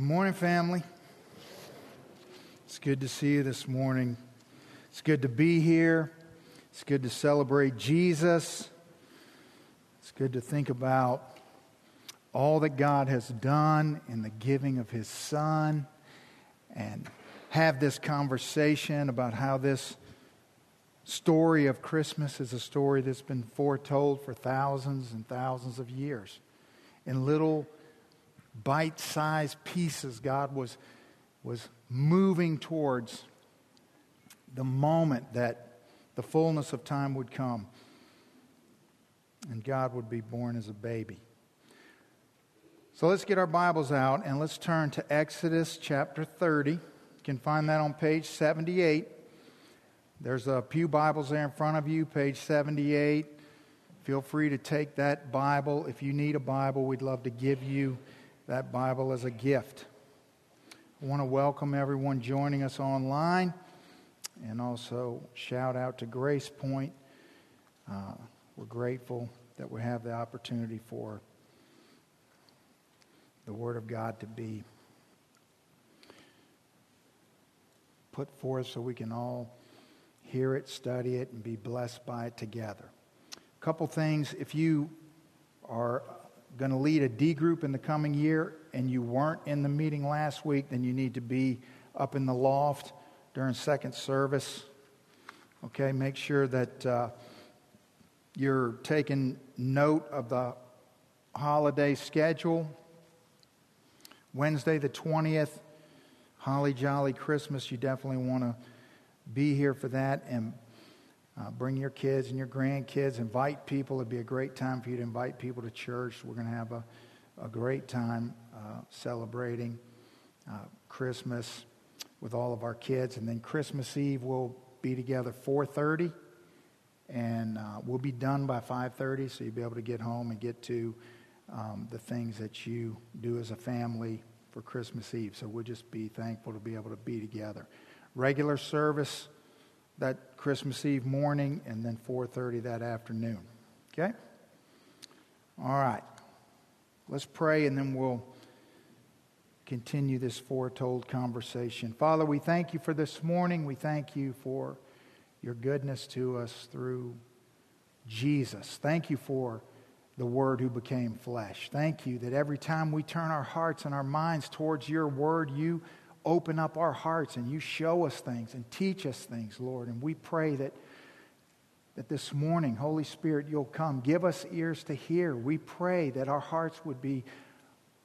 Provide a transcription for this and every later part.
Good morning, family. It's good to see you this morning. It's good to be here. It's good to celebrate Jesus. It's good to think about all that God has done in the giving of His Son and have this conversation about how this story of Christmas is a story that's been foretold for thousands and thousands of years in little bite sized pieces, God was, was moving towards the moment that the fullness of time would come and God would be born as a baby. So let's get our Bibles out and let's turn to Exodus chapter 30. You can find that on page 78. There's a Pew Bibles there in front of you, page 78. Feel free to take that Bible. If you need a Bible, we'd love to give you that Bible as a gift. I want to welcome everyone joining us online and also shout out to Grace Point. Uh, we're grateful that we have the opportunity for the Word of God to be put forth so we can all hear it, study it, and be blessed by it together. A couple things. If you are going to lead a D group in the coming year and you weren't in the meeting last week, then you need to be up in the loft during second service. Okay, make sure that uh, you're taking note of the holiday schedule. Wednesday, the 20th, Holly Jolly Christmas. You definitely want to be here for that. And uh, bring your kids and your grandkids. Invite people. It'd be a great time for you to invite people to church. We're going to have a, a great time uh, celebrating uh, Christmas with all of our kids. And then Christmas Eve, we'll be together 4.30. And uh, we'll be done by 5.30, so you'll be able to get home and get to um, the things that you do as a family for Christmas Eve. So we'll just be thankful to be able to be together. Regular service that Christmas Eve morning and then 4:30 that afternoon. Okay? All right. Let's pray and then we'll continue this foretold conversation. Father, we thank you for this morning. We thank you for your goodness to us through Jesus. Thank you for the Word who became flesh. Thank you that every time we turn our hearts and our minds towards your Word, you open up our hearts and you show us things and teach us things, Lord. And we pray that, that this morning, Holy Spirit, you'll come. Give us ears to hear. We pray that our hearts would be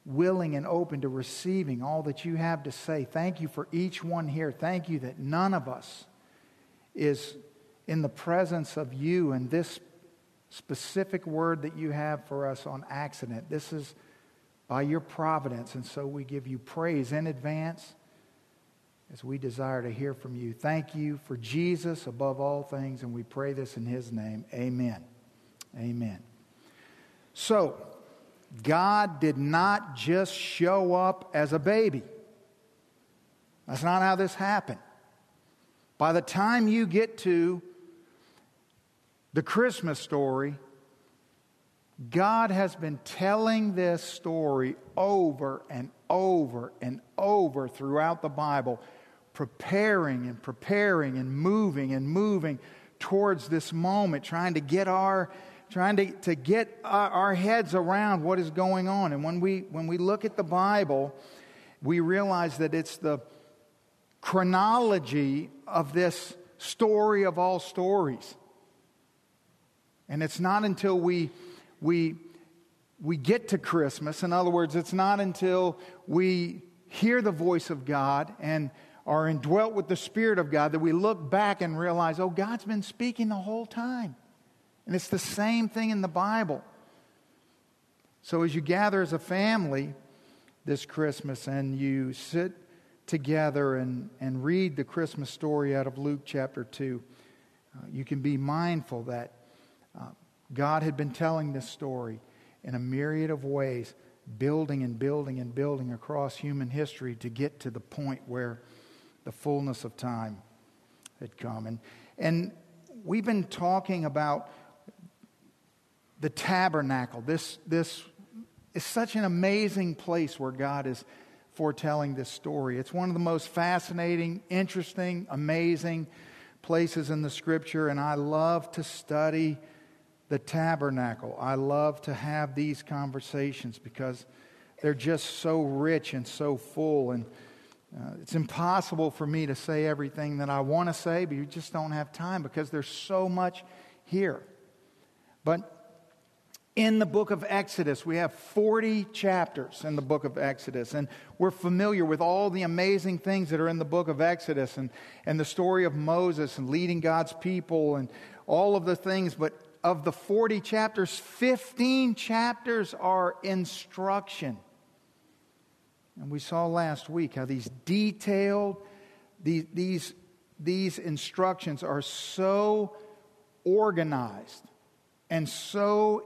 willing and open to receiving all that you have to say. Thank you for each one here. Thank you that none of us is in the presence of you and this specific word that you have for us on accident. This is by your providence. And so we give you praise in advance as we desire to hear from you. Thank you for Jesus above all things, and we pray this in his name. Amen. Amen. So, God did not just show up as a baby. That's not how this happened. By the time you get to the Christmas story, God has been telling this story over and over and over throughout the Bible preparing and preparing and moving and moving towards this moment, trying to get our trying to, to get our, our heads around what is going on. And when we when we look at the Bible, we realize that it's the chronology of this story of all stories. And it's not until we we we get to Christmas. In other words, it's not until we hear the voice of God and are indwelt with the Spirit of God that we look back and realize, oh, God's been speaking the whole time. And it's the same thing in the Bible. So as you gather as a family this Christmas and you sit together and, and read the Christmas story out of Luke chapter 2, uh, you can be mindful that uh, God had been telling this story in a myriad of ways, building and building and building across human history to get to the point where the fullness of time had come. And, and we've been talking about the tabernacle. This, this is such an amazing place where God is foretelling this story. It's one of the most fascinating, interesting, amazing places in the scripture, and I love to study the tabernacle. I love to have these conversations because they're just so rich and so full. And uh, it's impossible for me to say everything that I want to say, but you just don't have time because there's so much here. But in the book of Exodus, we have 40 chapters in the book of Exodus, and we're familiar with all the amazing things that are in the book of Exodus and, and the story of Moses and leading God's people and all of the things. But of the 40 chapters, 15 chapters are instruction. And we saw last week how these detailed, these, these, these instructions are so organized and so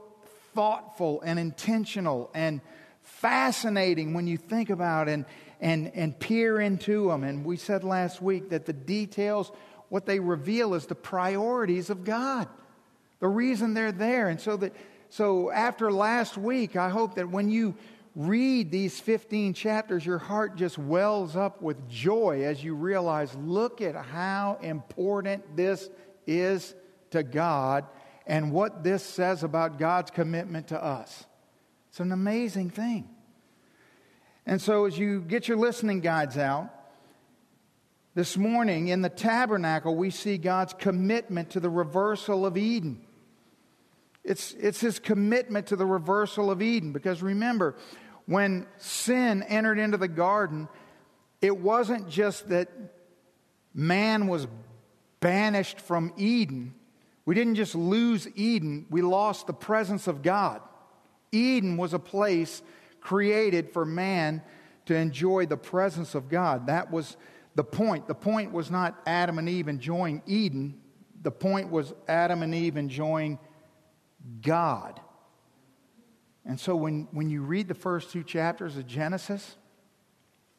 thoughtful and intentional and fascinating when you think about and, and, and peer into them. And we said last week that the details, what they reveal is the priorities of God, the reason they're there. And so that so after last week, I hope that when you read these 15 chapters, your heart just wells up with joy as you realize look at how important this is to God and what this says about God's commitment to us. It's an amazing thing. And so, as you get your listening guides out, this morning in the tabernacle, we see God's commitment to the reversal of Eden. It's, it's his commitment to the reversal of Eden. Because remember, when sin entered into the garden, it wasn't just that man was banished from Eden. We didn't just lose Eden, we lost the presence of God. Eden was a place created for man to enjoy the presence of God. That was the point. The point was not Adam and Eve enjoying Eden, the point was Adam and Eve enjoying God. And so when, when you read the first two chapters of Genesis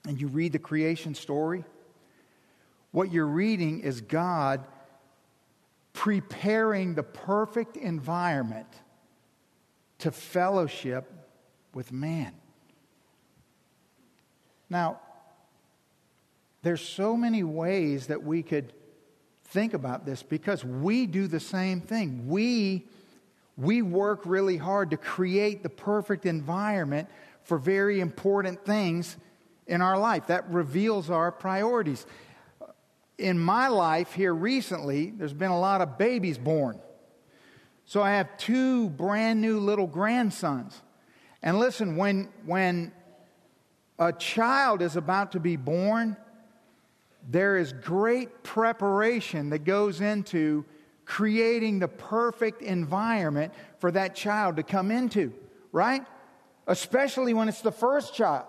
and you read the creation story, what you're reading is God preparing the perfect environment to fellowship with man. Now, there's so many ways that we could think about this because we do the same thing. We we work really hard to create the perfect environment for very important things in our life. That reveals our priorities. In my life here recently, there's been a lot of babies born. So I have two brand new little grandsons. And listen, when, when a child is about to be born, there is great preparation that goes into creating the perfect environment for that child to come into, right? Especially when it's the first child.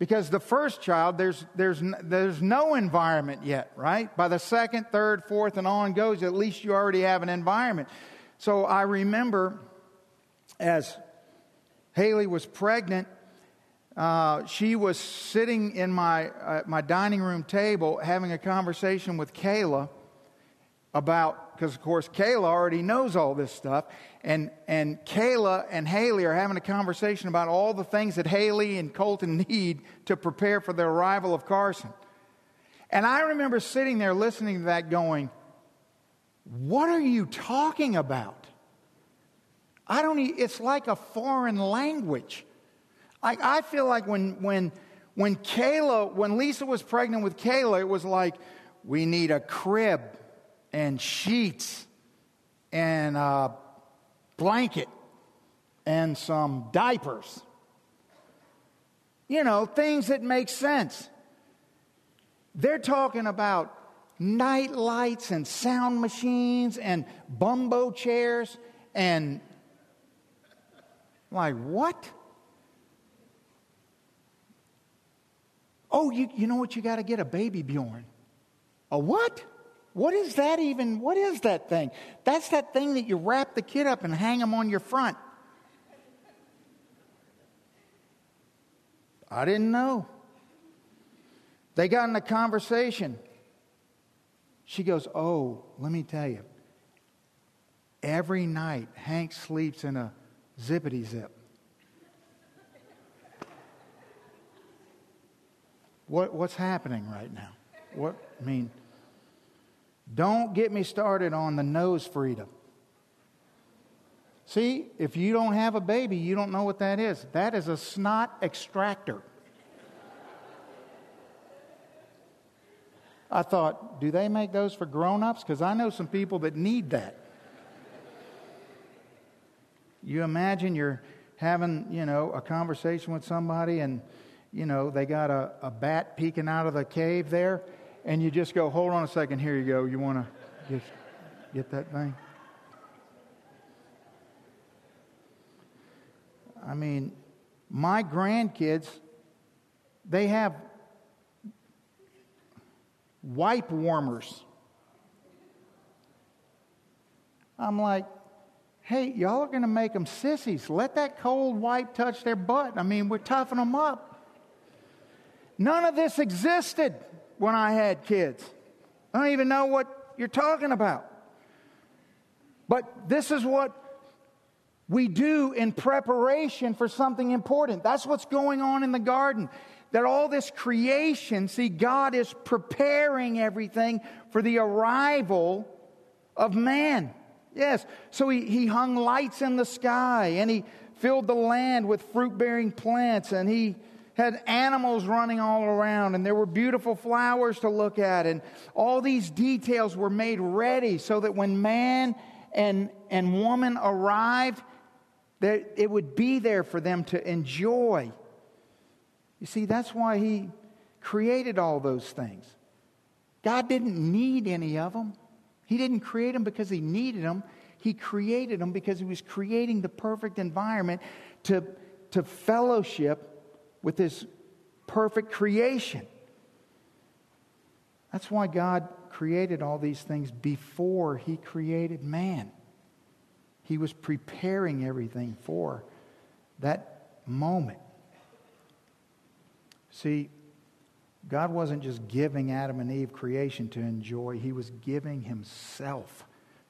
Because the first child, there's, there's, there's no environment yet, right? By the second, third, fourth, and on goes, at least you already have an environment. So I remember as Haley was pregnant, uh, she was sitting in my, uh, my dining room table having a conversation with Kayla about, because of course Kayla already knows all this stuff, and, and Kayla and Haley are having a conversation about all the things that Haley and Colton need to prepare for the arrival of Carson. And I remember sitting there listening to that going, What are you talking about? I don't, it's like a foreign language. I, I feel like when, when, when Kayla, when Lisa was pregnant with Kayla, it was like, we need a crib and sheets and a blanket and some diapers. You know, things that make sense. They're talking about night lights and sound machines and bumbo chairs and like what? Oh, you, you know what you got to get? A baby Bjorn. A what? What is that even? What is that thing? That's that thing that you wrap the kid up and hang him on your front. I didn't know. They got in a conversation. She goes, Oh, let me tell you. Every night, Hank sleeps in a Zipadee-Zip. What, what's happening right now? What, I mean, don't get me started on the NoseFrida. See, if you don't have a baby, you don't know what that is. That is a snot extractor. I thought, do they make those for grown ups? Because I know some people that need that. You imagine you're having, you know, a conversation with somebody and, you know, they got a, a bat peeking out of the cave there, and you just go, hold on a second, here you go. You want to just get that thing? I mean, my grandkids, they have wipe warmers. I'm like, hey, y'all are going to make them sissies. Let that cold wipe touch their butt. I mean, we're toughing them up. None of this existed when I had kids. I don't even know what you're talking about. But this is what we do in preparation for something important. That's what's going on in the garden. That all this creation, see, God is preparing everything for the arrival of man. Yes. So he, he hung lights in the sky and he filled the land with fruit bearing plants and he had animals running all around and there were beautiful flowers to look at and all these details were made ready so that when man and, and woman arrived that it would be there for them to enjoy. You see that's why he created all those things. God didn't need any of them. He didn't create them because he needed them. He created them because he was creating the perfect environment to, to fellowship with his perfect creation. That's why God created all these things before he created man. He was preparing everything for that moment. See, God wasn't just giving Adam and Eve creation to enjoy, He was giving Himself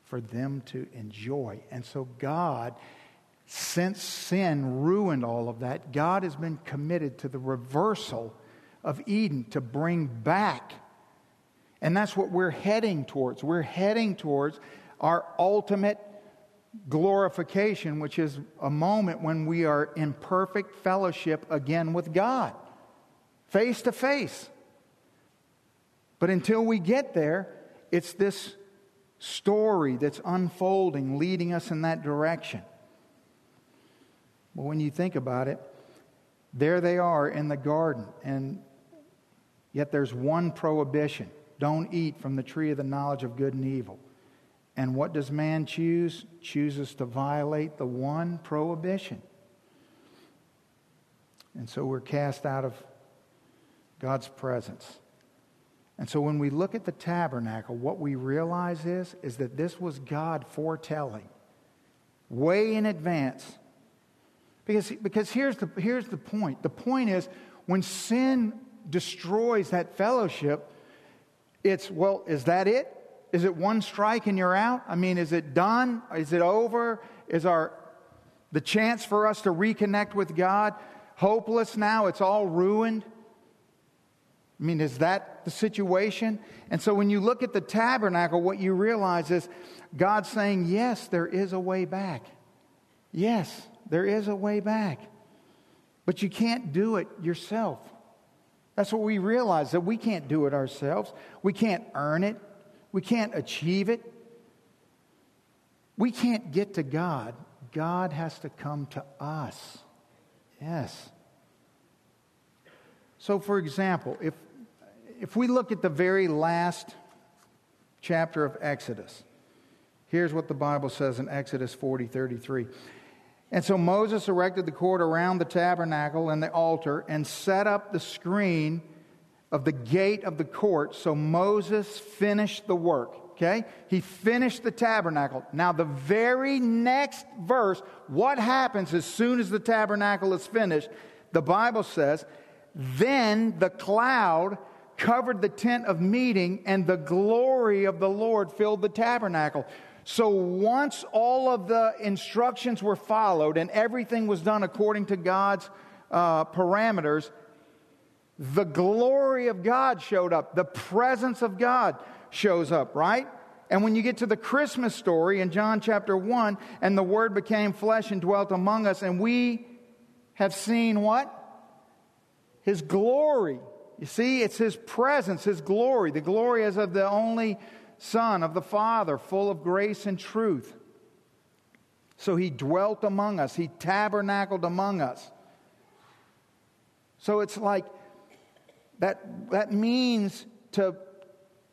for them to enjoy. And so, God, since sin ruined all of that, God has been committed to the reversal of Eden to bring back. And that's what we're heading towards. We're heading towards our ultimate glorification, which is a moment when we are in perfect fellowship again with God face to face. But until we get there, it's this story that's unfolding, leading us in that direction. But when you think about it, there they are in the garden, and yet there's one prohibition don't eat from the tree of the knowledge of good and evil. And what does man choose? Chooses to violate the one prohibition. And so we're cast out of God's presence. And so when we look at the tabernacle, what we realize is, is that this was God foretelling way in advance. Because, because here's, the, here's the point the point is, when sin destroys that fellowship, it's, well, is that it? Is it one strike and you're out? I mean, is it done? Is it over? Is our the chance for us to reconnect with God hopeless now? It's all ruined. I mean, is that the situation? And so when you look at the tabernacle, what you realize is God saying, yes, there is a way back. Yes, there is a way back. But you can't do it yourself. That's what we realize that we can't do it ourselves. We can't earn it. We can't achieve it. We can't get to God. God has to come to us. Yes. So, for example, if if we look at the very last chapter of Exodus, here's what the Bible says in Exodus 40 33. And so Moses erected the court around the tabernacle and the altar and set up the screen of the gate of the court. So Moses finished the work. Okay? He finished the tabernacle. Now, the very next verse, what happens as soon as the tabernacle is finished? The Bible says, Then the cloud covered the tent of meeting, and the glory of the Lord filled the tabernacle. So once all of the instructions were followed and everything was done according to God's uh, parameters, the glory of God showed up. The presence of God shows up, right? And when you get to the Christmas story in John chapter 1, and the Word became flesh and dwelt among us, and we have seen what? His glory. You see, it's His presence, His glory. The glory is of the only Son, of the Father, full of grace and truth. So He dwelt among us, He tabernacled among us. So it's like that, that means to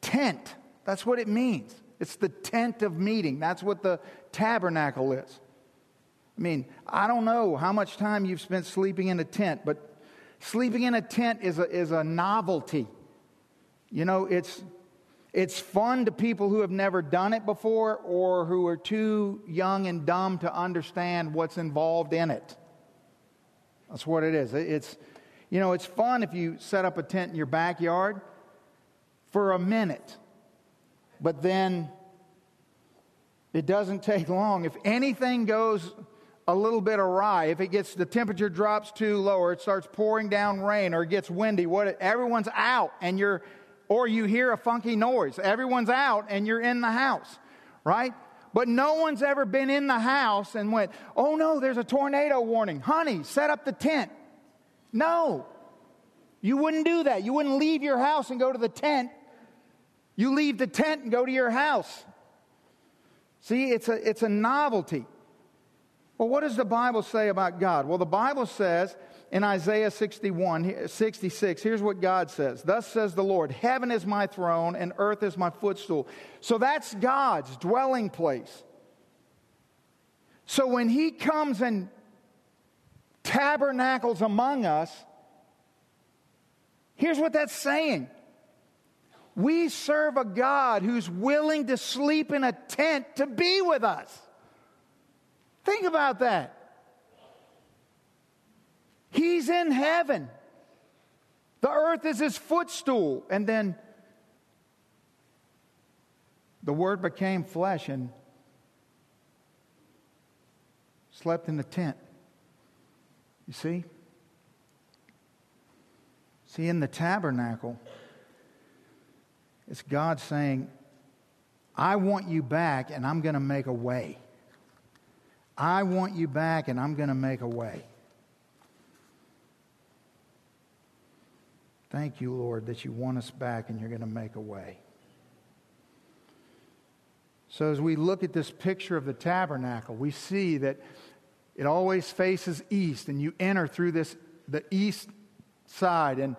tent. That's what it means. It's the tent of meeting. That's what the tabernacle is. I mean, I don't know how much time you've spent sleeping in a tent, but sleeping in a tent is a, is a novelty. You know, it's, it's fun to people who have never done it before or who are too young and dumb to understand what's involved in it. That's what it is. It's, you know, it's fun if you set up a tent in your backyard for a minute, but then it doesn't take long. If anything goes a little bit awry, if it gets the temperature drops too low, or it starts pouring down rain, or it gets windy, what everyone's out, and you're, or you hear a funky noise. Everyone's out, and you're in the house, right? But no one's ever been in the house and went, "Oh no, there's a tornado warning, honey, set up the tent." No. You wouldn't do that. You wouldn't leave your house and go to the tent. You leave the tent and go to your house. See, it's a, it's a novelty. Well, what does the Bible say about God? Well, the Bible says in Isaiah 61, 66, here's what God says Thus says the Lord, Heaven is my throne and earth is my footstool. So that's God's dwelling place. So when He comes and tabernacles among us, here's what that's saying. We serve a God who's willing to sleep in a tent to be with us. Think about that. He's in heaven. The earth is his footstool. And then the Word became flesh and slept in the tent. You see? See, in the tabernacle, it's God saying, I want you back and I'm going to make a way. I want you back and I'm going to make a way. Thank you, Lord, that you want us back and you're going to make a way. So, as we look at this picture of the tabernacle, we see that it always faces east, and you enter through this the east side, and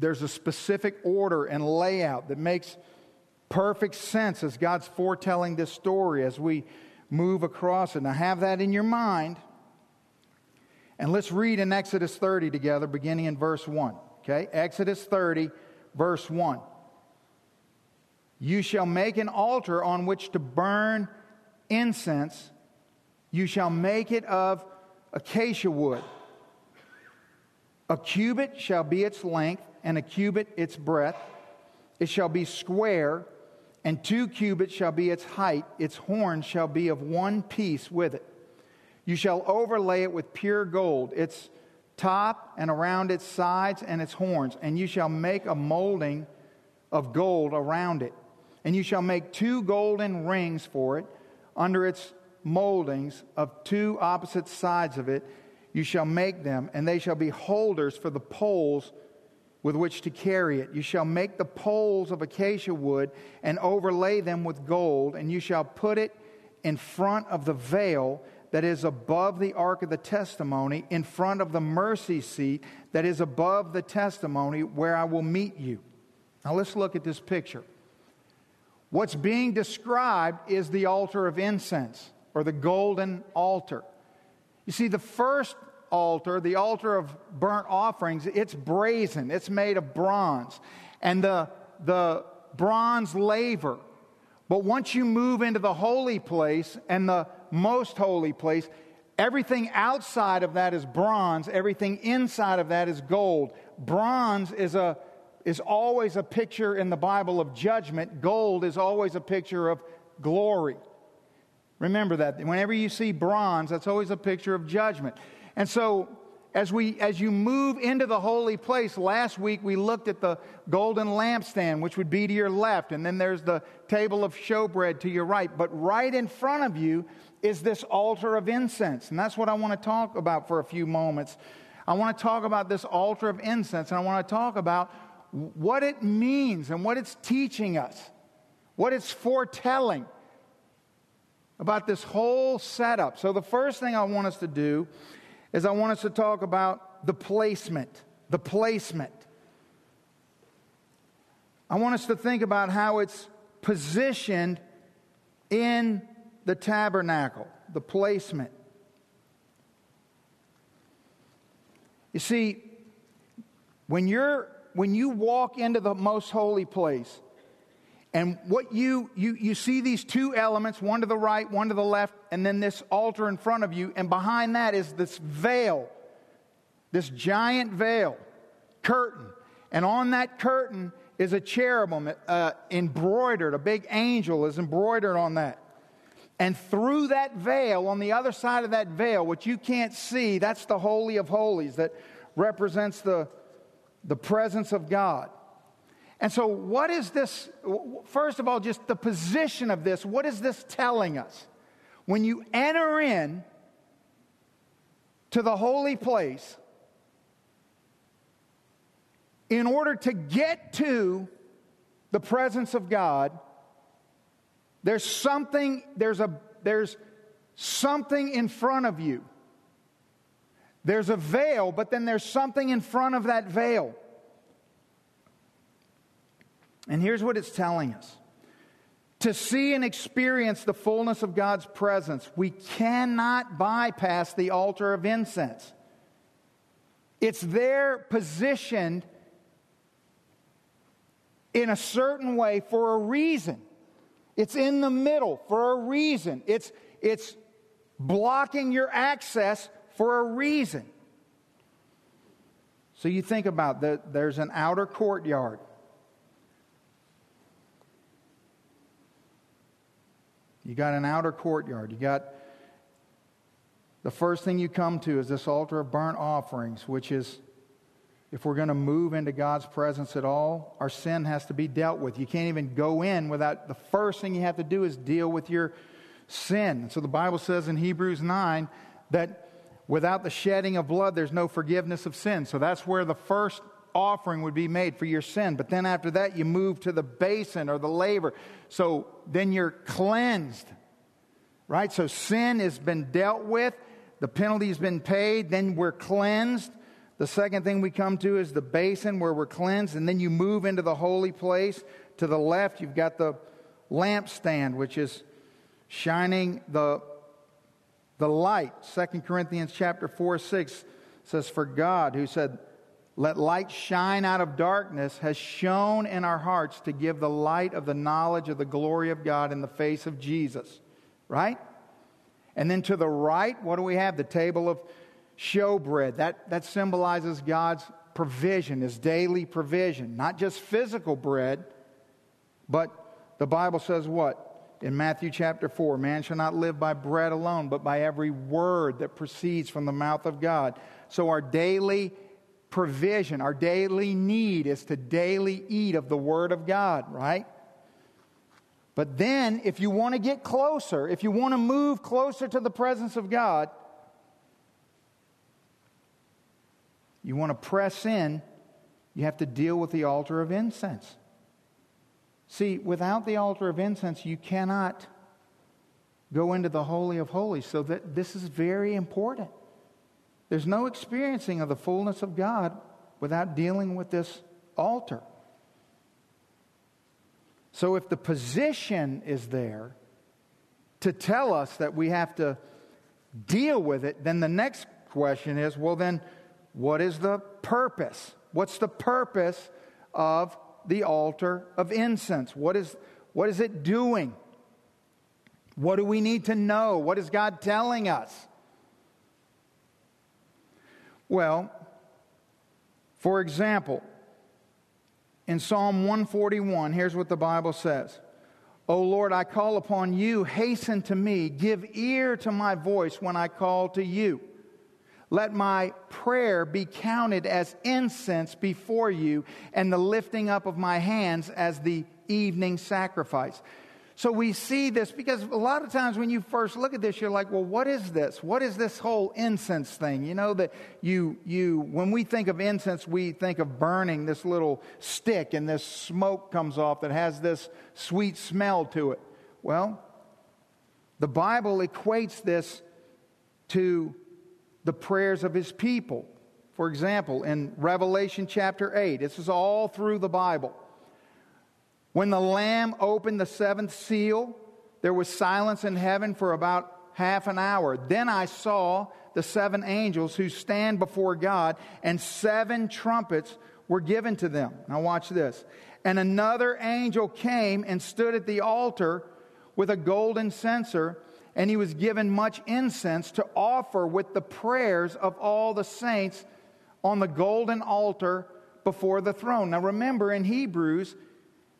there's a specific order and layout that makes perfect sense as God's foretelling this story as we move across it. Now, have that in your mind. And let's read in Exodus 30 together, beginning in verse 1. Okay? Exodus 30, verse 1. You shall make an altar on which to burn incense you shall make it of acacia wood. A cubit shall be its length, and a cubit its breadth. It shall be square, and two cubits shall be its height. Its horns shall be of one piece with it. You shall overlay it with pure gold, its top and around its sides and its horns, and you shall make a molding of gold around it. And you shall make two golden rings for it under its moldings of two opposite sides of it. You shall make them, and they shall be holders for the poles with which to carry it. You shall make the poles of acacia wood and overlay them with gold, and you shall put it in front of the veil that is above the ark of the testimony, in front of the mercy seat that is above the testimony, where I will meet you. Now let's look at this picture. What's being described is the altar of incense or the golden altar. You see, the first altar, the altar of burnt offerings, it's brazen, it's made of bronze, and the, the bronze laver. But once you move into the holy place and the most holy place, everything outside of that is bronze, everything inside of that is gold. Bronze is a is always a picture in the Bible of judgment. Gold is always a picture of glory. Remember that. Whenever you see bronze, that's always a picture of judgment. And so as, we, as you move into the holy place, last week we looked at the golden lampstand, which would be to your left, and then there's the table of showbread to your right. But right in front of you is this altar of incense. And that's what I want to talk about for a few moments. I want to talk about this altar of incense, and I want to talk about what it means and what it's teaching us, what it's foretelling about this whole setup. So, the first thing I want us to do is I want us to talk about the placement. The placement. I want us to think about how it's positioned in the tabernacle, the placement. You see, when you're when you walk into the most holy place, and what you, you, you see these two elements, one to the right, one to the left, and then this altar in front of you, and behind that is this veil, this giant veil, curtain. And on that curtain is a cherubim uh, embroidered, a big angel is embroidered on that. And through that veil, on the other side of that veil, which you can't see, that's the Holy of Holies that represents the, the presence of God. And so, what is this? First of all, just the position of this. What is this telling us? When you enter in to the holy place, in order to get to the presence of God, there's something, there's a there's something in front of you. There's a veil, but then there's something in front of that veil. And here's what it's telling us to see and experience the fullness of God's presence, we cannot bypass the altar of incense. It's there positioned in a certain way for a reason. It's in the middle for a reason. It's, it's blocking your access for a reason. So you think about that there's an outer courtyard. You got an outer courtyard. You got the first thing you come to is this altar of burnt offerings, which is if we're going to move into God's presence at all, our sin has to be dealt with. You can't even go in without the first thing you have to do is deal with your sin. So the Bible says in Hebrews 9 that without the shedding of blood, there's no forgiveness of sin. So that's where the first offering would be made for your sin. But then after that, you move to the basin or the laver. So then you're cleansed, right? So sin has been dealt with, the penalty's been paid, then we're cleansed. The second thing we come to is the basin where we're cleansed, and then you move into the holy place. To the left, you've got the lampstand, which is shining the, the light. Second Corinthians chapter 4 6 says, For God, who said, let light shine out of darkness, has shone in our hearts to give the light of the knowledge of the glory of God in the face of Jesus. Right? And then to the right, what do we have? The table of showbread. That, that symbolizes God's provision, his daily provision. Not just physical bread, but the Bible says what? In Matthew chapter 4 Man shall not live by bread alone, but by every word that proceeds from the mouth of God. So our daily provision, our daily need is to daily eat of the Word of God, right? But then, if you want to get closer, if you want to move closer to the presence of God, you want to press in, you have to deal with the altar of incense. See, without the altar of incense, you cannot go into the Holy of Holies. So that this is very important. There's no experiencing of the fullness of God without dealing with this altar. So, if the position is there to tell us that we have to deal with it, then the next question is well, then, what is the purpose? What's the purpose of the altar of incense? What is, what is it doing? What do we need to know? What is God telling us? Well, for example, in Psalm 141, here's what the Bible says O Lord, I call upon you, hasten to me, give ear to my voice when I call to you. Let my prayer be counted as incense before you, and the lifting up of my hands as the evening sacrifice. So we see this because a lot of times when you first look at this, you're like, well, what is this? What is this whole incense thing? You know, that you, you, when we think of incense, we think of burning this little stick and this smoke comes off that has this sweet smell to it. Well, the Bible equates this to the prayers of his people. For example, in Revelation chapter 8, this is all through the Bible. When the Lamb opened the seventh seal, there was silence in heaven for about half an hour. Then I saw the seven angels who stand before God, and seven trumpets were given to them. Now, watch this. And another angel came and stood at the altar with a golden censer, and he was given much incense to offer with the prayers of all the saints on the golden altar before the throne. Now, remember in Hebrews,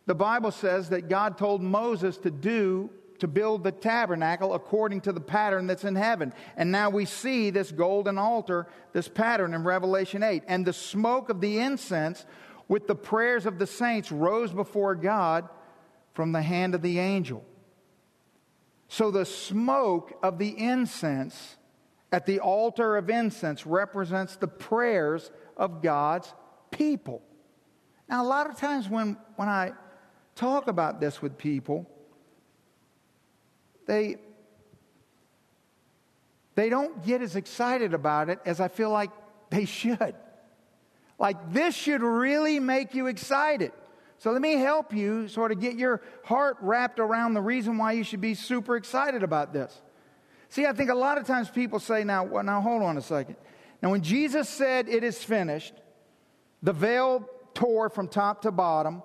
the Bible says that God told Moses to do to build the tabernacle according to the pattern that's in heaven. And now we see this golden altar, this pattern in Revelation 8. And the smoke of the incense with the prayers of the saints rose before God from the hand of the angel. So the smoke of the incense at the altar of incense represents the prayers of God's people. Now, a lot of times when, when I talk about this with people, they, they don't get as excited about it as I feel like they should. Like, this should really make you excited. So, let me help you sort of get your heart wrapped around the reason why you should be super excited about this. See, I think a lot of times people say, now, well, now hold on a second. Now, when Jesus said, It is finished, the veil tore from top to bottom,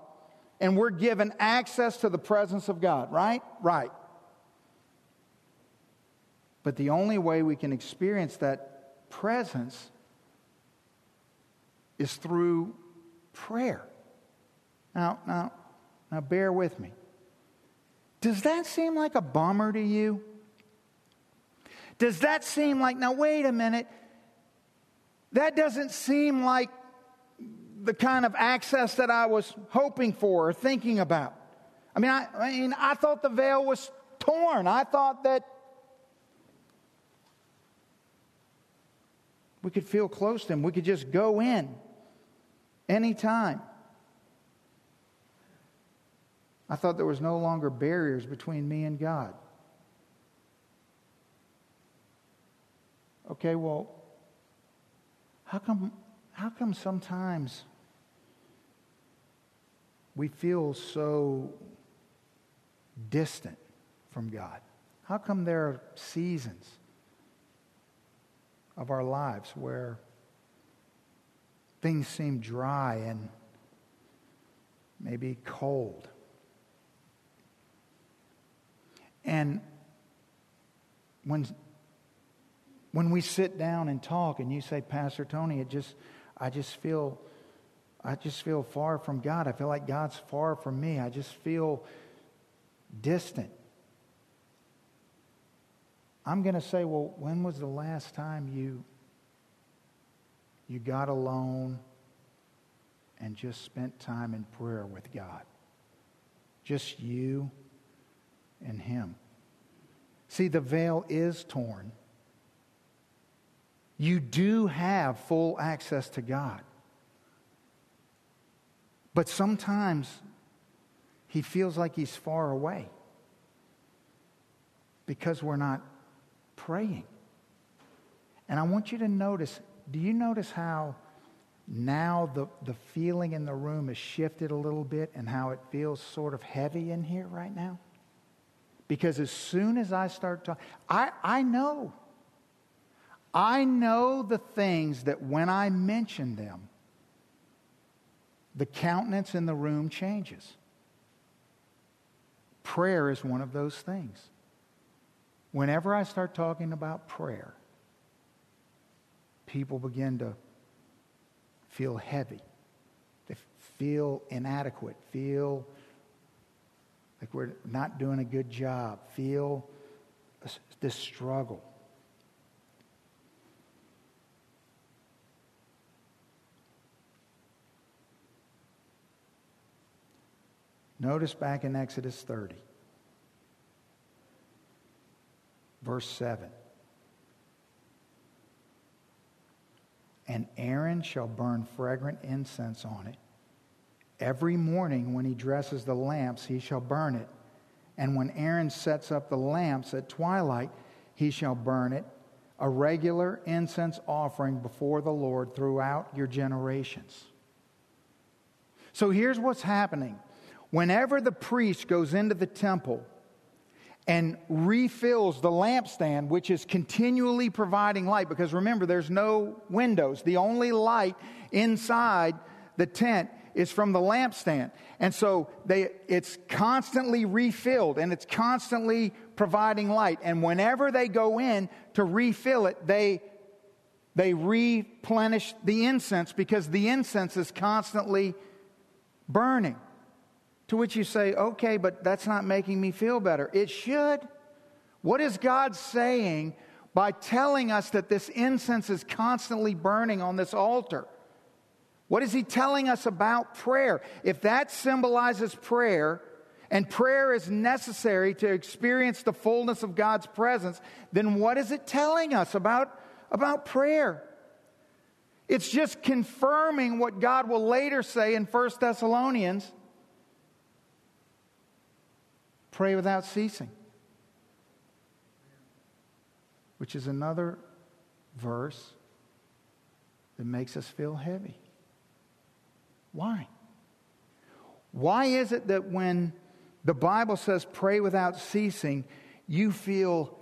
and we're given access to the presence of God, right? Right. But the only way we can experience that presence is through prayer. Now, now, now bear with me. Does that seem like a bummer to you? Does that seem like, now wait a minute, that doesn't seem like the kind of access that I was hoping for or thinking about. I mean, I, I mean, I thought the veil was torn. I thought that we could feel close to him. We could just go in anytime. I thought there was no longer barriers between me and God. Okay, well, how come, how come sometimes we feel so distant from God? How come there are seasons of our lives where things seem dry and maybe cold? And when, when we sit down and talk and you say, Pastor Tony, it just, I just feel I just feel far from God. I feel like God's far from me. I just feel distant. I'm going to say, well, when was the last time you you got alone and just spent time in prayer with God? Just you and him. See, the veil is torn. You do have full access to God. But sometimes he feels like he's far away because we're not praying. And I want you to notice do you notice how now the, the feeling in the room has shifted a little bit and how it feels sort of heavy in here right now? Because as soon as I start talking, I, I know. I know the things that when I mention them, the countenance in the room changes. Prayer is one of those things. Whenever I start talking about prayer, people begin to feel heavy. They feel inadequate, feel like we're not doing a good job, feel this struggle. Notice back in Exodus 30, verse 7. And Aaron shall burn fragrant incense on it Every morning when he dresses the lamps, he shall burn it. And when Aaron sets up the lamps at twilight, he shall burn it, a regular incense offering before the Lord throughout your generations. So here's what's happening. Whenever the priest goes into the temple and refills the lampstand, which is continually providing light, because remember, there's no windows. The only light inside the tent is from the lampstand. And so they, it's constantly refilled and it's constantly providing light. And whenever they go in to refill it, they, they replenish the incense because the incense is constantly burning. To which you say, okay, but that's not making me feel better. It should. What is God saying by telling us that this incense is constantly burning on this altar? What is He telling us about prayer? If that symbolizes prayer, and prayer is necessary to experience the fullness of God's presence, then what is it telling us about, about prayer? It's just confirming what God will later say in 1 Thessalonians pray without ceasing, which is another verse that makes us feel heavy. Why? Why is it that when the Bible says pray without ceasing, you feel,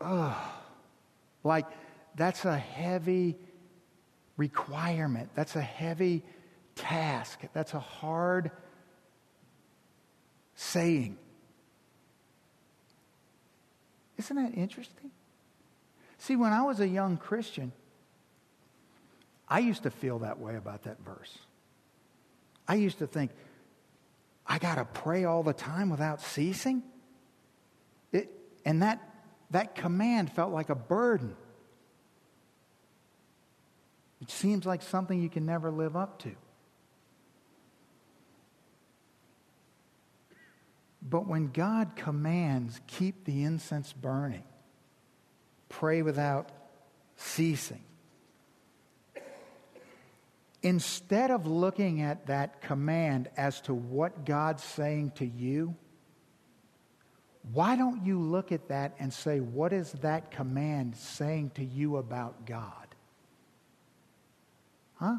oh, like that's a heavy requirement. That's a heavy task. That's a hard saying. Isn't that interesting? See, when I was a young Christian, I used to feel that way about that verse. I used to think, I got to pray all the time without ceasing? It, and that, that command felt like a burden. It seems like something you can never live up to. But when God commands, keep the incense burning, pray without ceasing, instead of looking at that command as to what God's saying to you, why don't you look at that and say, what is that command saying to you about God? Huh?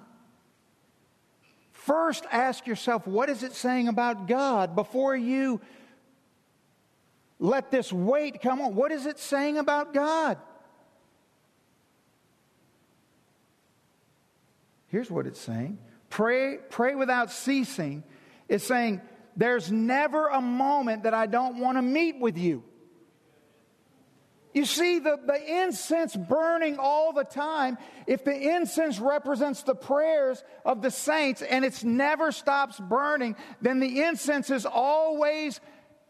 First, ask yourself, what is it saying about God before you let this weight come on? What is it saying about God? Here's what it's saying pray, pray without ceasing. It's saying, there's never a moment that I don't want to meet with you. You see, the, the incense burning all the time, if the incense represents the prayers of the saints and it never stops burning, then the incense is always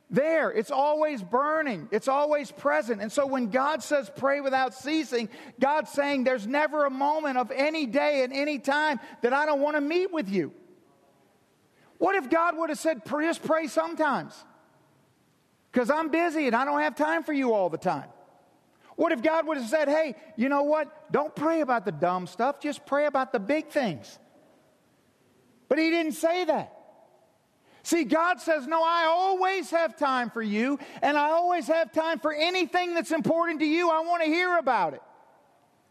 there. It's always burning. It's always present. And so when God says pray without ceasing, God's saying there's never a moment of any day and any time that I don't want to meet with you. What if God would have said, just pray sometimes? Because I'm busy and I don't have time for you all the time. What if God would have said, hey, you know what? Don't pray about the dumb stuff, just pray about the big things. But He didn't say that. See, God says, No, I always have time for you, and I always have time for anything that's important to you. I want to hear about it.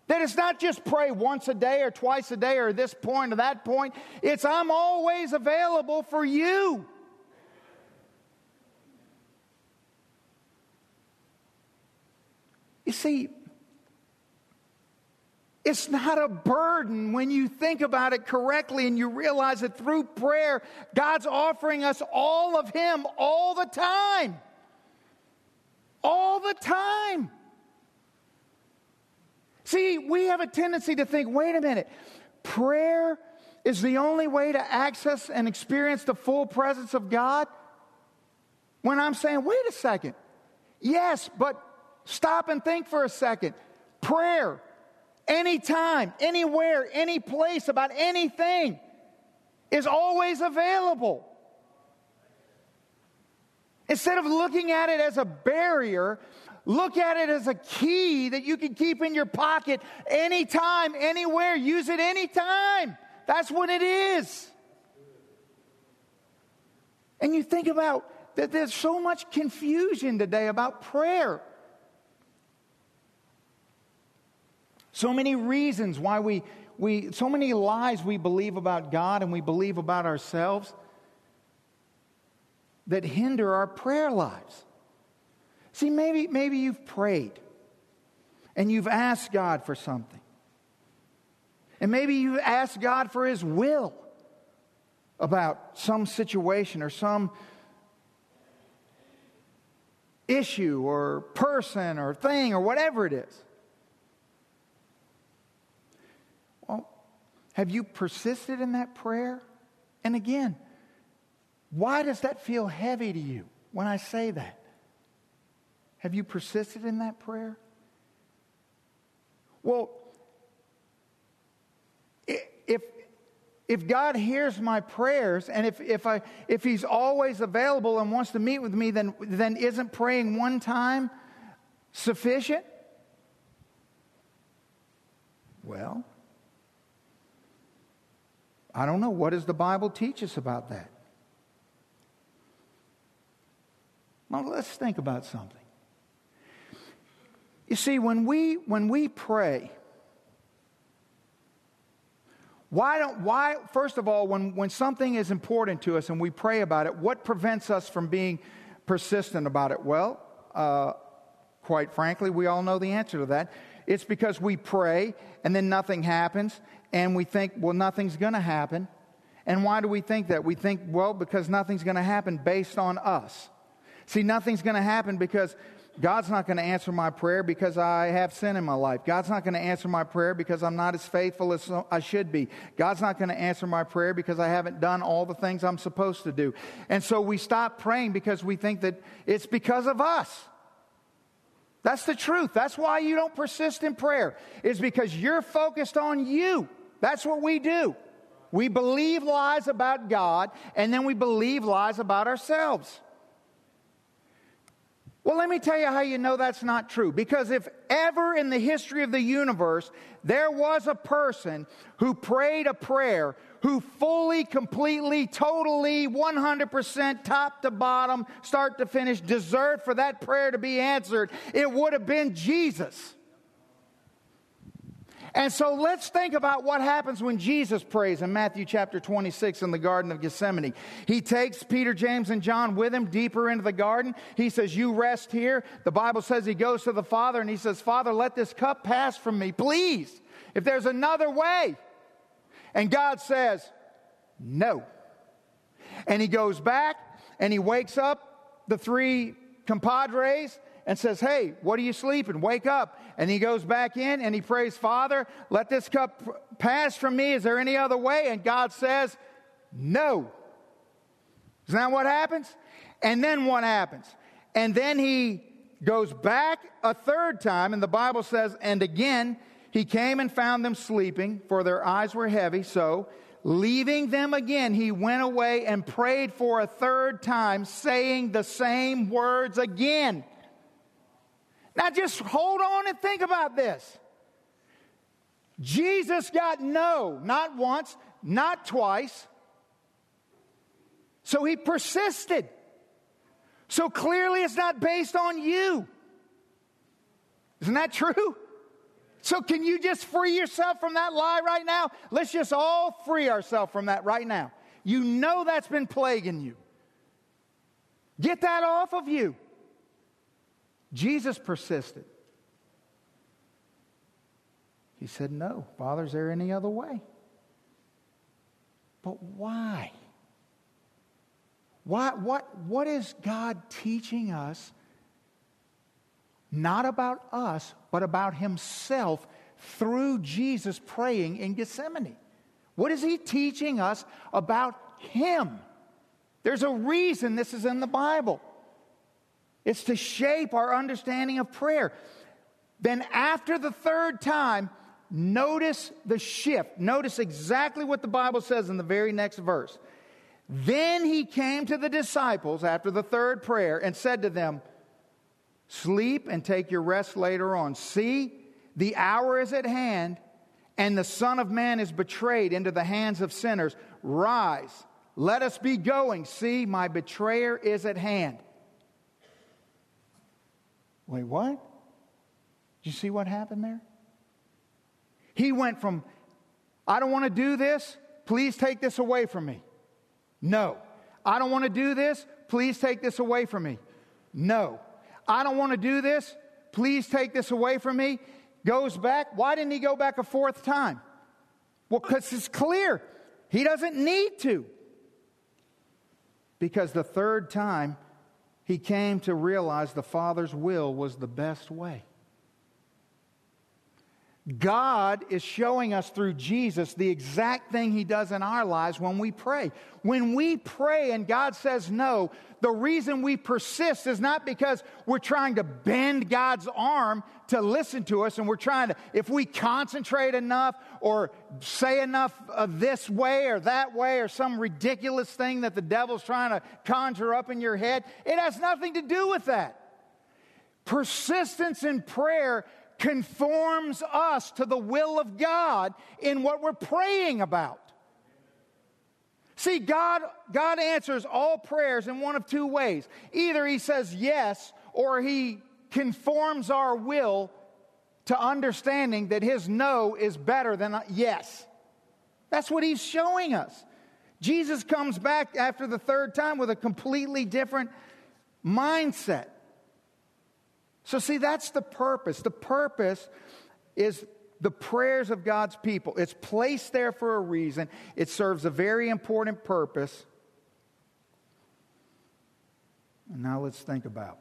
That it's not just pray once a day or twice a day or this point or that point. It's I'm always available for you. You see, it's not a burden when you think about it correctly and you realize that through prayer, God's offering us all of Him all the time. All the time. See, we have a tendency to think wait a minute, prayer is the only way to access and experience the full presence of God? When I'm saying, wait a second, yes, but Stop and think for a second. Prayer, anytime, anywhere, any place, about anything, is always available. Instead of looking at it as a barrier, look at it as a key that you can keep in your pocket anytime, anywhere. Use it anytime. That's what it is. And you think about that there's so much confusion today about prayer. So many reasons why we, we so many lies we believe about God and we believe about ourselves that hinder our prayer lives. See, maybe, maybe you've prayed and you've asked God for something. And maybe you've asked God for His will about some situation or some issue or person or thing or whatever it is. Have you persisted in that prayer? And again, why does that feel heavy to you when I say that? Have you persisted in that prayer? Well, if, if God hears my prayers and if, if, I, if He's always available and wants to meet with me, then, then isn't praying one time sufficient? Well, I don't know. What does the Bible teach us about that? Well, let's think about something. You see, when we, when we pray, why don't, why, first of all, when, when something is important to us and we pray about it, what prevents us from being persistent about it? Well, uh, quite frankly, we all know the answer to that. It's because we pray and then nothing happens and we think, well, nothing's going to happen. And why do we think that? We think, well, because nothing's going to happen based on us. See, nothing's going to happen because God's not going to answer my prayer because I have sin in my life. God's not going to answer my prayer because I'm not as faithful as I should be. God's not going to answer my prayer because I haven't done all the things I'm supposed to do. And so we stop praying because we think that it's because of us. That's the truth. That's why you don't persist in prayer, is because you're focused on you. That's what we do. We believe lies about God, and then we believe lies about ourselves. Well, let me tell you how you know that's not true. Because if ever in the history of the universe there was a person who prayed a prayer, who fully, completely, totally, 100%, top to bottom, start to finish, deserved for that prayer to be answered, it would have been Jesus. And so let's think about what happens when Jesus prays in Matthew chapter 26 in the Garden of Gethsemane. He takes Peter, James, and John with him deeper into the garden. He says, You rest here. The Bible says he goes to the Father and he says, Father, let this cup pass from me, please. If there's another way. And God says, No. And he goes back and he wakes up the three compadres and says, Hey, what are you sleeping? Wake up. And he goes back in and he prays, Father, let this cup pass from me. Is there any other way? And God says, No. Isn't that what happens? And then what happens? And then he goes back a third time, and the Bible says, And again, he came and found them sleeping, for their eyes were heavy. So, leaving them again, he went away and prayed for a third time, saying the same words again. Now just hold on and think about this. Jesus got no, not once, not twice. So he persisted. So clearly it's not based on you. Isn't that true? So can you just free yourself from that lie right now? Let's just all free ourselves from that right now. You know that's been plaguing you. Get that off of you. Jesus persisted. He said, No, Father, is there any other way? But why? Why what, what is God teaching us? Not about us, but about Himself through Jesus praying in Gethsemane. What is He teaching us about Him? There's a reason this is in the Bible. It's to shape our understanding of prayer. Then, after the third time, notice the shift. Notice exactly what the Bible says in the very next verse. Then he came to the disciples after the third prayer and said to them, Sleep and take your rest later on. See, the hour is at hand, and the Son of Man is betrayed into the hands of sinners. Rise, let us be going. See, my betrayer is at hand. Wait, what? Did you see what happened there? He went from, I don't want to do this, please take this away from me. No. I don't want to do this, please take this away from me. No. I don't want to do this, please take this away from me. Goes back. Why didn't he go back a fourth time? Well, because it's clear he doesn't need to. Because the third time he came to realize the Father's will was the best way. God is showing us through Jesus the exact thing He does in our lives when we pray. When we pray and God says no, the reason we persist is not because we're trying to bend God's arm to listen to us and we're trying to, if we concentrate enough or say enough of this way or that way or some ridiculous thing that the devil's trying to conjure up in your head, it has nothing to do with that. Persistence in prayer conforms us to the will of God in what we're praying about. See, God, God answers all prayers in one of two ways. Either He says yes, or He conforms our will to understanding that His no is better than yes. That's what He's showing us. Jesus comes back after the third time with a completely different mindset. So, see, that's the purpose. The purpose is the prayers of God's people. It's placed there for a reason, it serves a very important purpose. And now let's think about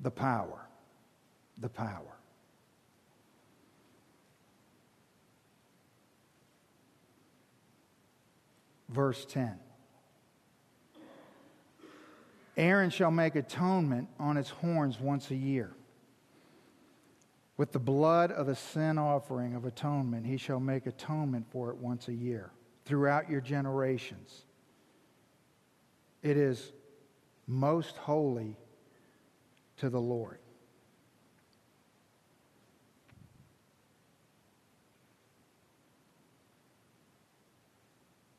the power. The power. Verse 10. Aaron shall make atonement on its horns once a year. With the blood of the sin offering of atonement, he shall make atonement for it once a year throughout your generations. It is most holy to the Lord.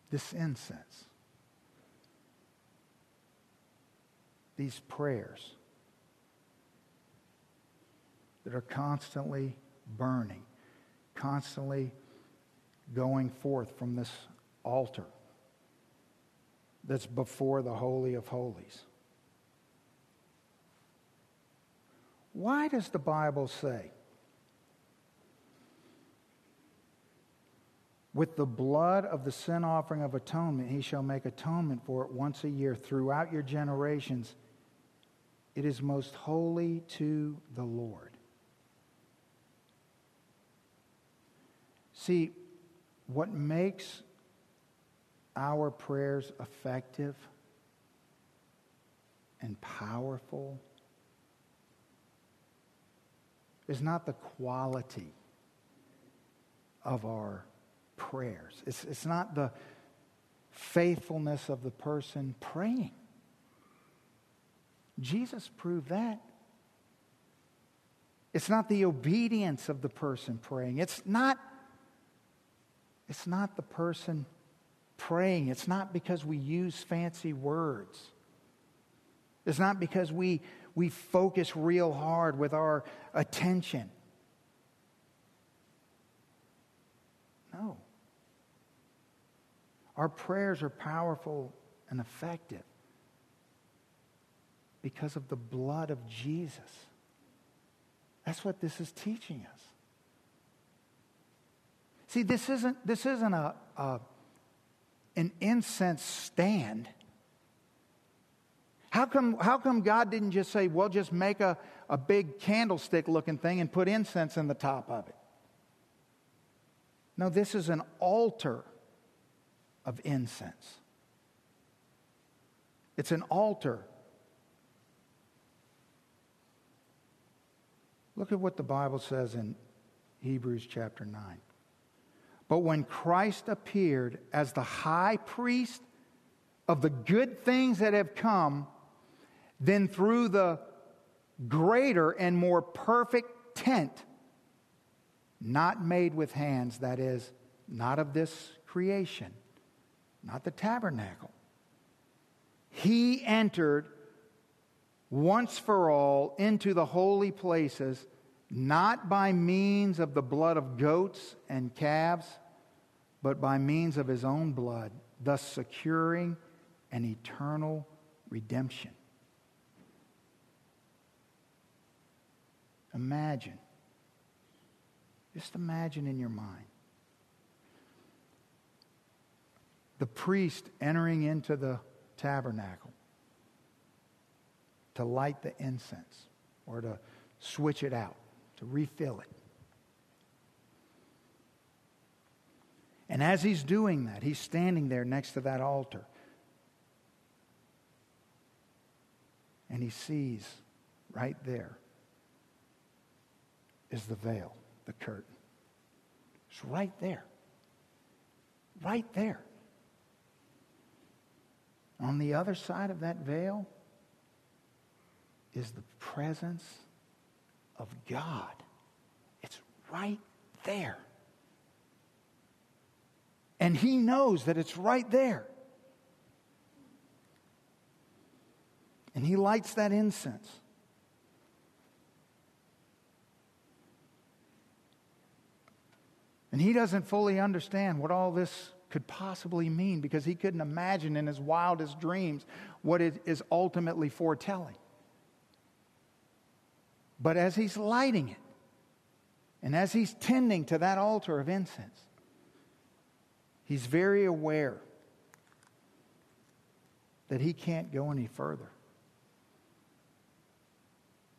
This incense these prayers that are constantly burning, constantly going forth from this altar that's before the Holy of Holies. Why does the Bible say, With the blood of the sin offering of atonement, he shall make atonement for it once a year throughout your generations it is most holy to the Lord. See, what makes our prayers effective and powerful is not the quality of our prayers. It's, it's not the faithfulness of the person praying. Jesus proved that. It's not the obedience of the person praying. It's not it's not the person praying. It's not because we use fancy words. It's not because we we focus real hard with our attention. No. Our prayers are powerful and effective because of the blood of Jesus. That's what this is teaching us. See, this isn't, this isn't a, a an incense stand. How come, how come God didn't just say, well, just make a, a big candlestick looking thing and put incense in the top of it? No, this is an altar of incense. It's an altar Look at what the Bible says in Hebrews chapter 9. But when Christ appeared as the high priest of the good things that have come then through the greater and more perfect tent, not made with hands, that is, not of this creation, not the tabernacle. He entered once for all into the holy places, not by means of the blood of goats and calves, but by means of his own blood, thus securing an eternal redemption. Imagine, just imagine in your mind. The priest entering into the tabernacle to light the incense or to switch it out, to refill it. And as he's doing that, he's standing there next to that altar. And he sees right there is the veil, the curtain. It's right there. Right there. On the other side of that veil is the presence of God. It's right there. And he knows that it's right there. And he lights that incense. And he doesn't fully understand what all this could possibly mean because he couldn't imagine in his wildest dreams what it is ultimately foretelling. But as he's lighting it, and as he's tending to that altar of incense, he's very aware that he can't go any further.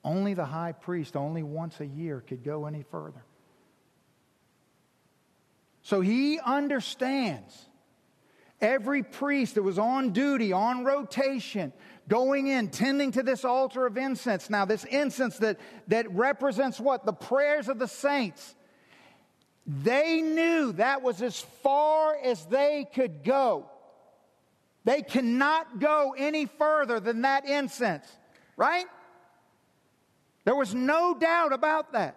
Only the high priest, only once a year, could go any further. So he understands every priest that was on duty, on rotation, going in, tending to this altar of incense. Now, this incense that, that represents what? The prayers of the saints. They knew that was as far as they could go. They cannot go any further than that incense, right? There was no doubt about that.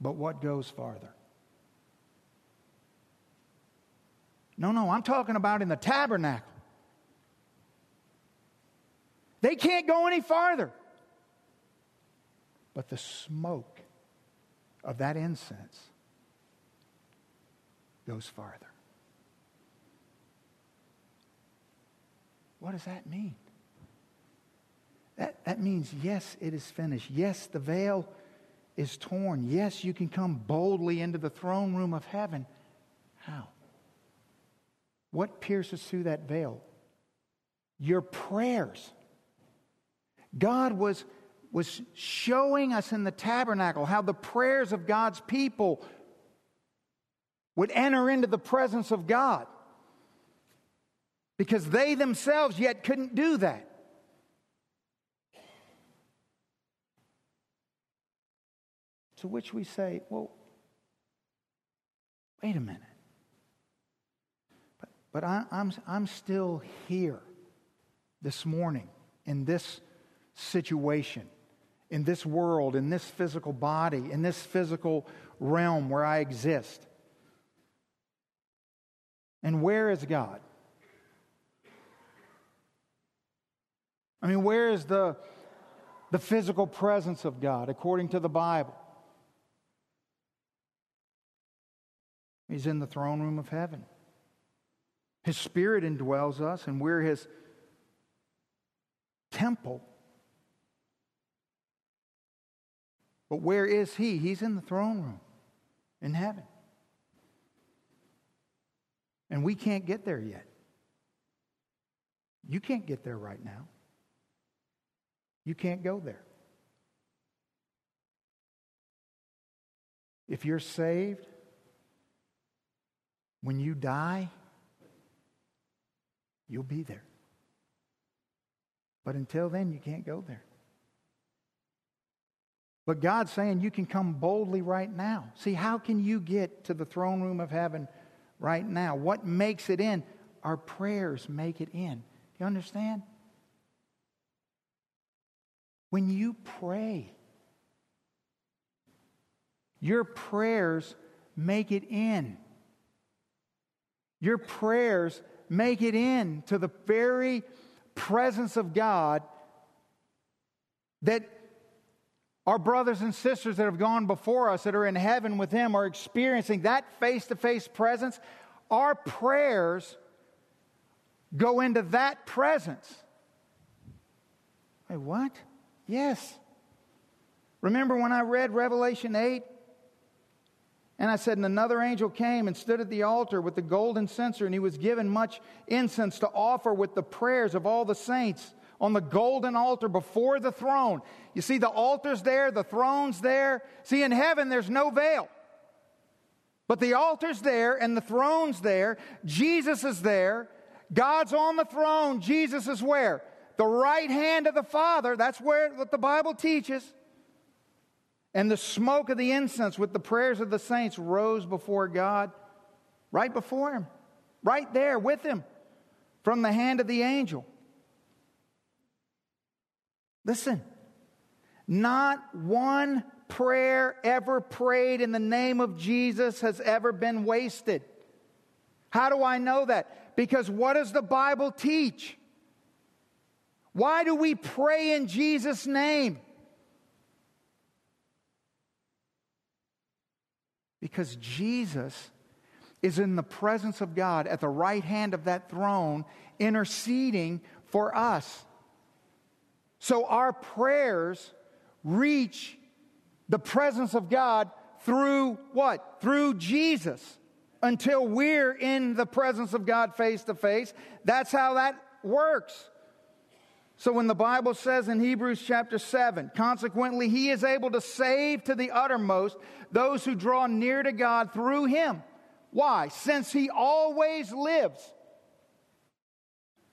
But what goes farther? No, no, I'm talking about in the tabernacle. They can't go any farther. But the smoke of that incense goes farther. What does that mean? That, that means, yes, it is finished. Yes, the veil is torn. Yes, you can come boldly into the throne room of heaven. How? What pierces through that veil? Your prayers. God was, was showing us in the tabernacle how the prayers of God's people would enter into the presence of God because they themselves yet couldn't do that. To which we say, well, wait a minute. But, I, I'm, I'm still here this morning in this situation, in this world, in this physical body, in this physical realm where I exist. And where is God? I mean, where is the, the physical presence of God according to the Bible? He's in the throne room of heaven. His spirit indwells us, and we're his temple. But where is he? He's in the throne room in heaven. And we can't get there yet. You can't get there right now. You can't go there. If you're saved, when you die, you'll be there. But until then, you can't go there. But God's saying you can come boldly right now. See, how can you get to the throne room of heaven right now? What makes it in? Our prayers make it in. You understand? When you pray, your prayers make it in. Your prayers make it in to the very presence of God that our brothers and sisters that have gone before us that are in heaven with Him are experiencing that face to face presence. Our prayers go into that presence. Wait, what? Yes. Remember when I read Revelation 8? And I said, And another angel came and stood at the altar with the golden censer, and he was given much incense to offer with the prayers of all the saints on the golden altar before the throne. You see, the altar's there, the throne's there. See, in heaven, there's no veil. But the altar's there and the throne's there. Jesus is there. God's on the throne. Jesus is where? the right hand of the Father. That's where what the Bible teaches. And the smoke of the incense with the prayers of the saints rose before God, right before him, right there with him, from the hand of the angel. Listen, not one prayer ever prayed in the name of Jesus has ever been wasted. How do I know that? Because what does the Bible teach? Why do we pray in Jesus' name? Because Jesus is in the presence of God at the right hand of that throne, interceding for us. So our prayers reach the presence of God through what? Through Jesus. Until we're in the presence of God face to face. That's how that works. So when the Bible says in Hebrews chapter 7, consequently, he is able to save to the uttermost those who draw near to God through him. Why? Since he always lives.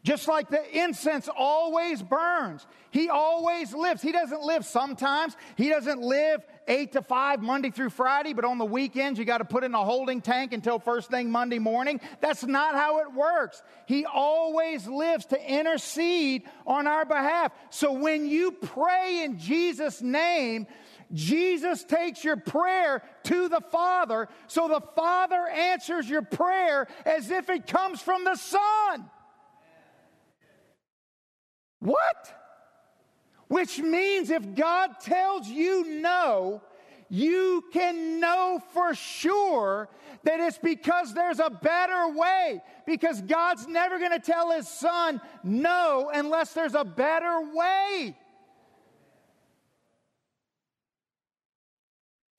Just like the incense always burns, he always lives. He doesn't live sometimes. He doesn't live eight to five, Monday through Friday, but on the weekends, you got to put in a holding tank until first thing Monday morning. That's not how it works. He always lives to intercede on our behalf. So when you pray in Jesus' name, Jesus takes your prayer to the Father, so the Father answers your prayer as if it comes from the Son. What? Which means if God tells you no, you can know for sure that it's because there's a better way. Because God's never going to tell his son no unless there's a better way.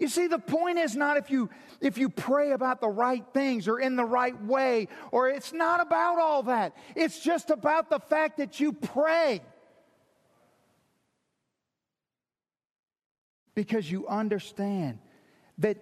You see, the point is not if you if you pray about the right things or in the right way, or it's not about all that. It's just about the fact that you pray. because you understand that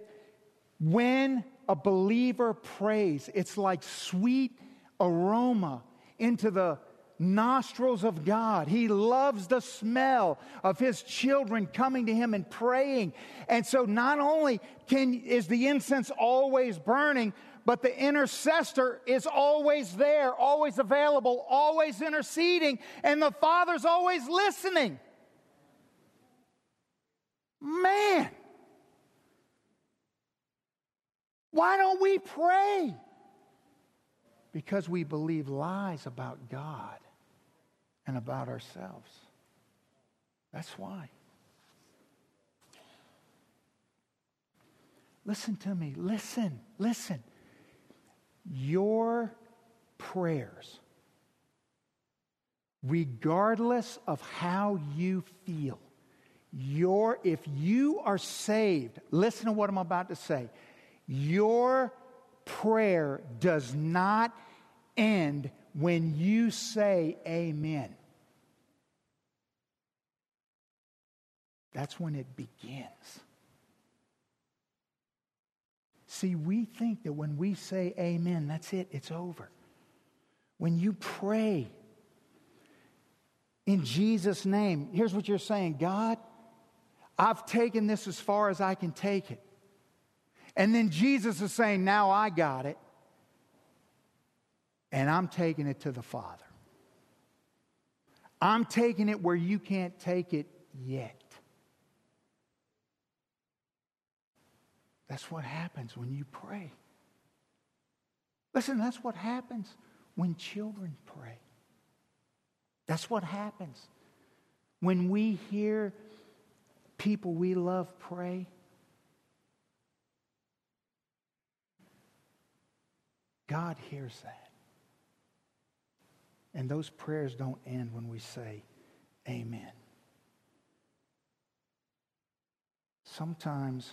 when a believer prays, it's like sweet aroma into the nostrils of God. He loves the smell of his children coming to him and praying. And so not only can is the incense always burning, but the intercessor is always there, always available, always interceding, and the Father's always listening. Man, why don't we pray? Because we believe lies about God and about ourselves. That's why. Listen to me. Listen. Listen. Your prayers, regardless of how you feel, your, if you are saved, listen to what I'm about to say. Your prayer does not end when you say amen. That's when it begins. See, we think that when we say amen, that's it, it's over. When you pray in Jesus' name, here's what you're saying God, I've taken this as far as I can take it. And then Jesus is saying, Now I got it. And I'm taking it to the Father. I'm taking it where you can't take it yet. That's what happens when you pray. Listen, that's what happens when children pray. That's what happens when we hear people we love pray. God hears that. And those prayers don't end when we say, Amen. Sometimes,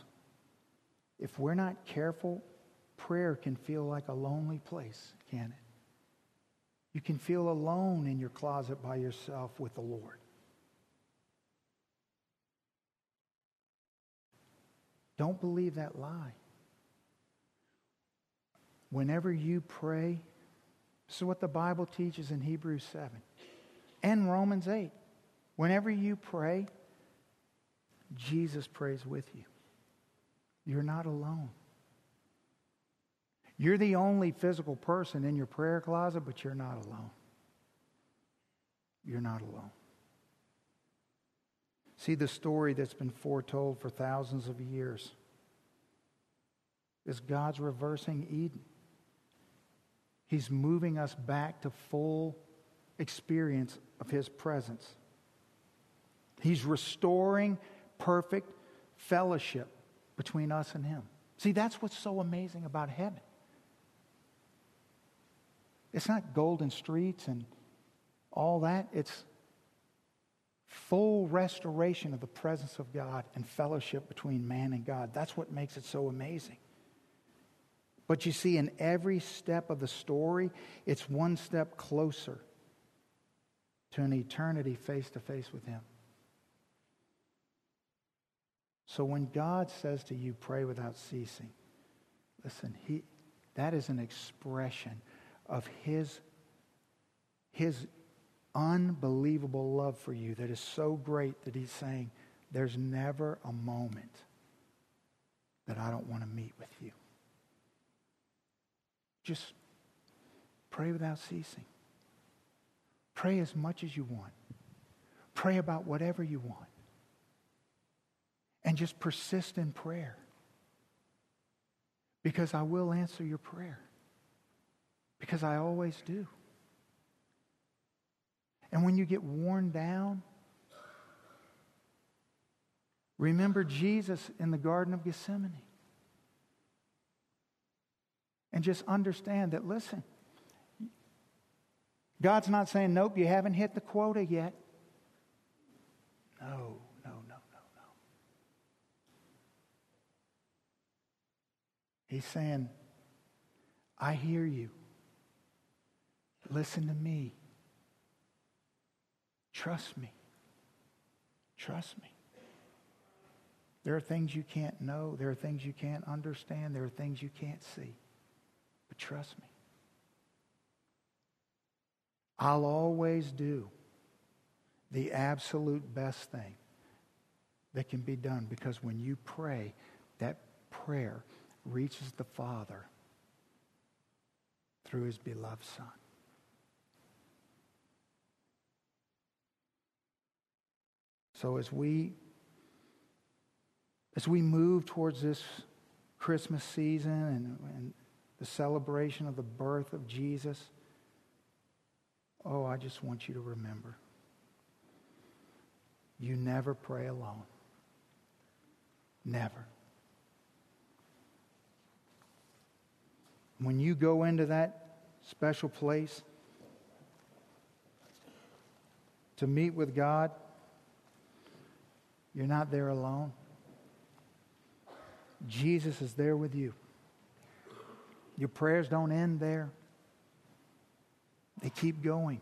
if we're not careful, prayer can feel like a lonely place, can it? You can feel alone in your closet by yourself with the Lord. Don't believe that lie. Whenever you pray, this is what the Bible teaches in Hebrews 7 and Romans 8. Whenever you pray, Jesus prays with you. You're not alone. You're the only physical person in your prayer closet, but you're not alone. You're not alone. See, the story that's been foretold for thousands of years is God's reversing Eden. He's moving us back to full experience of His presence. He's restoring perfect fellowship between us and Him. See, that's what's so amazing about heaven. It's not golden streets and all that. It's full restoration of the presence of God and fellowship between man and God. That's what makes it so amazing. But you see, in every step of the story, it's one step closer to an eternity face to face with Him. So when God says to you, pray without ceasing, listen, he, that is an expression of his, his unbelievable love for you that is so great that he's saying, There's never a moment that I don't want to meet with you. Just pray without ceasing. Pray as much as you want. Pray about whatever you want. And just persist in prayer. Because I will answer your prayer. Because I always do. And when you get worn down, remember Jesus in the Garden of Gethsemane. And just understand that, listen, God's not saying, nope, you haven't hit the quota yet. No, no. He's saying, I hear you. Listen to me. Trust me. Trust me. There are things you can't know. There are things you can't understand. There are things you can't see. But trust me. I'll always do the absolute best thing that can be done because when you pray, that prayer reaches the Father through his beloved Son. So as we as we move towards this Christmas season and, and the celebration of the birth of Jesus, oh, I just want you to remember you never pray alone. Never. When you go into that special place to meet with God, you're not there alone. Jesus is there with you. Your prayers don't end there, they keep going.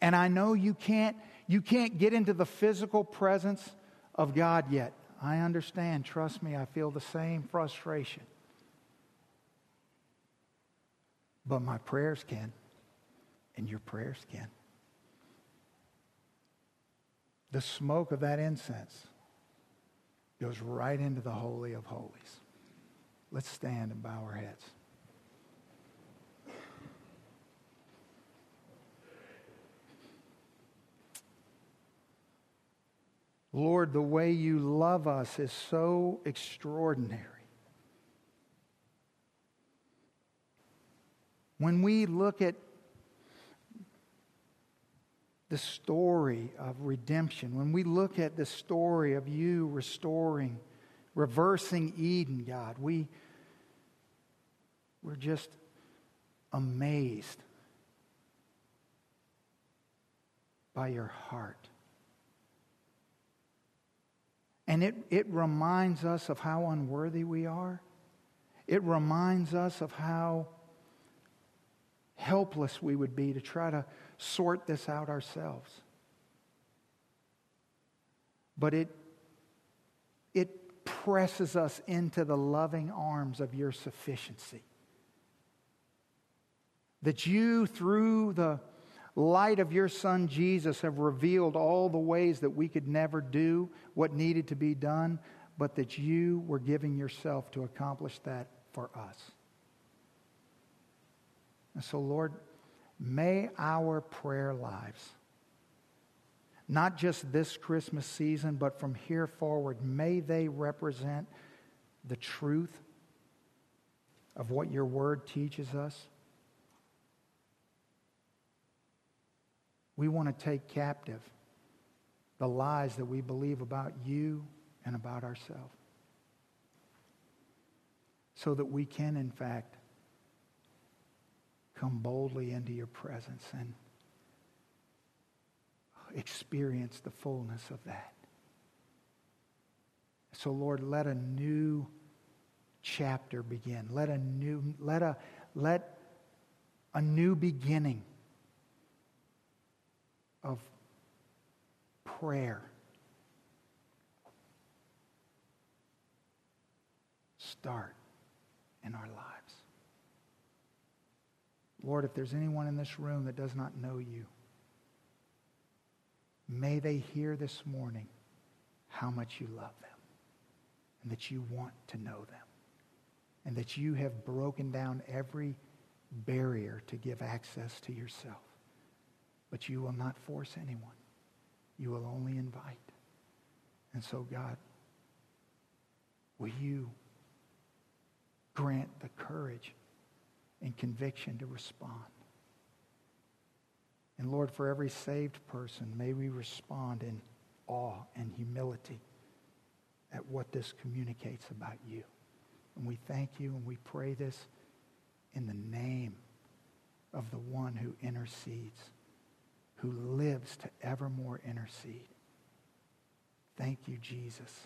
And I know you can't, you can't get into the physical presence of God yet. I understand. Trust me, I feel the same frustration. But my prayers can, and your prayers can. The smoke of that incense goes right into the Holy of Holies. Let's stand and bow our heads. Lord, the way you love us is so extraordinary. When we look at the story of redemption, when we look at the story of you restoring, reversing Eden, God, we, we're just amazed by your heart. And it, it reminds us of how unworthy we are. It reminds us of how helpless we would be to try to sort this out ourselves. But it, it presses us into the loving arms of your sufficiency. That you, through the light of your Son Jesus have revealed all the ways that we could never do what needed to be done, but that you were giving yourself to accomplish that for us. And so, Lord, may our prayer lives, not just this Christmas season, but from here forward, may they represent the truth of what your word teaches us. We want to take captive the lies that we believe about you and about ourselves so that we can, in fact, come boldly into your presence and experience the fullness of that. So, Lord, let a new chapter begin. Let a new, let a, let a new beginning of prayer. Start in our lives. Lord, if there's anyone in this room that does not know you, may they hear this morning how much you love them and that you want to know them and that you have broken down every barrier to give access to yourself. But you will not force anyone. You will only invite. And so, God, will you grant the courage and conviction to respond? And Lord, for every saved person, may we respond in awe and humility at what this communicates about you. And we thank you and we pray this in the name of the one who intercedes who lives to evermore intercede. Thank you, Jesus.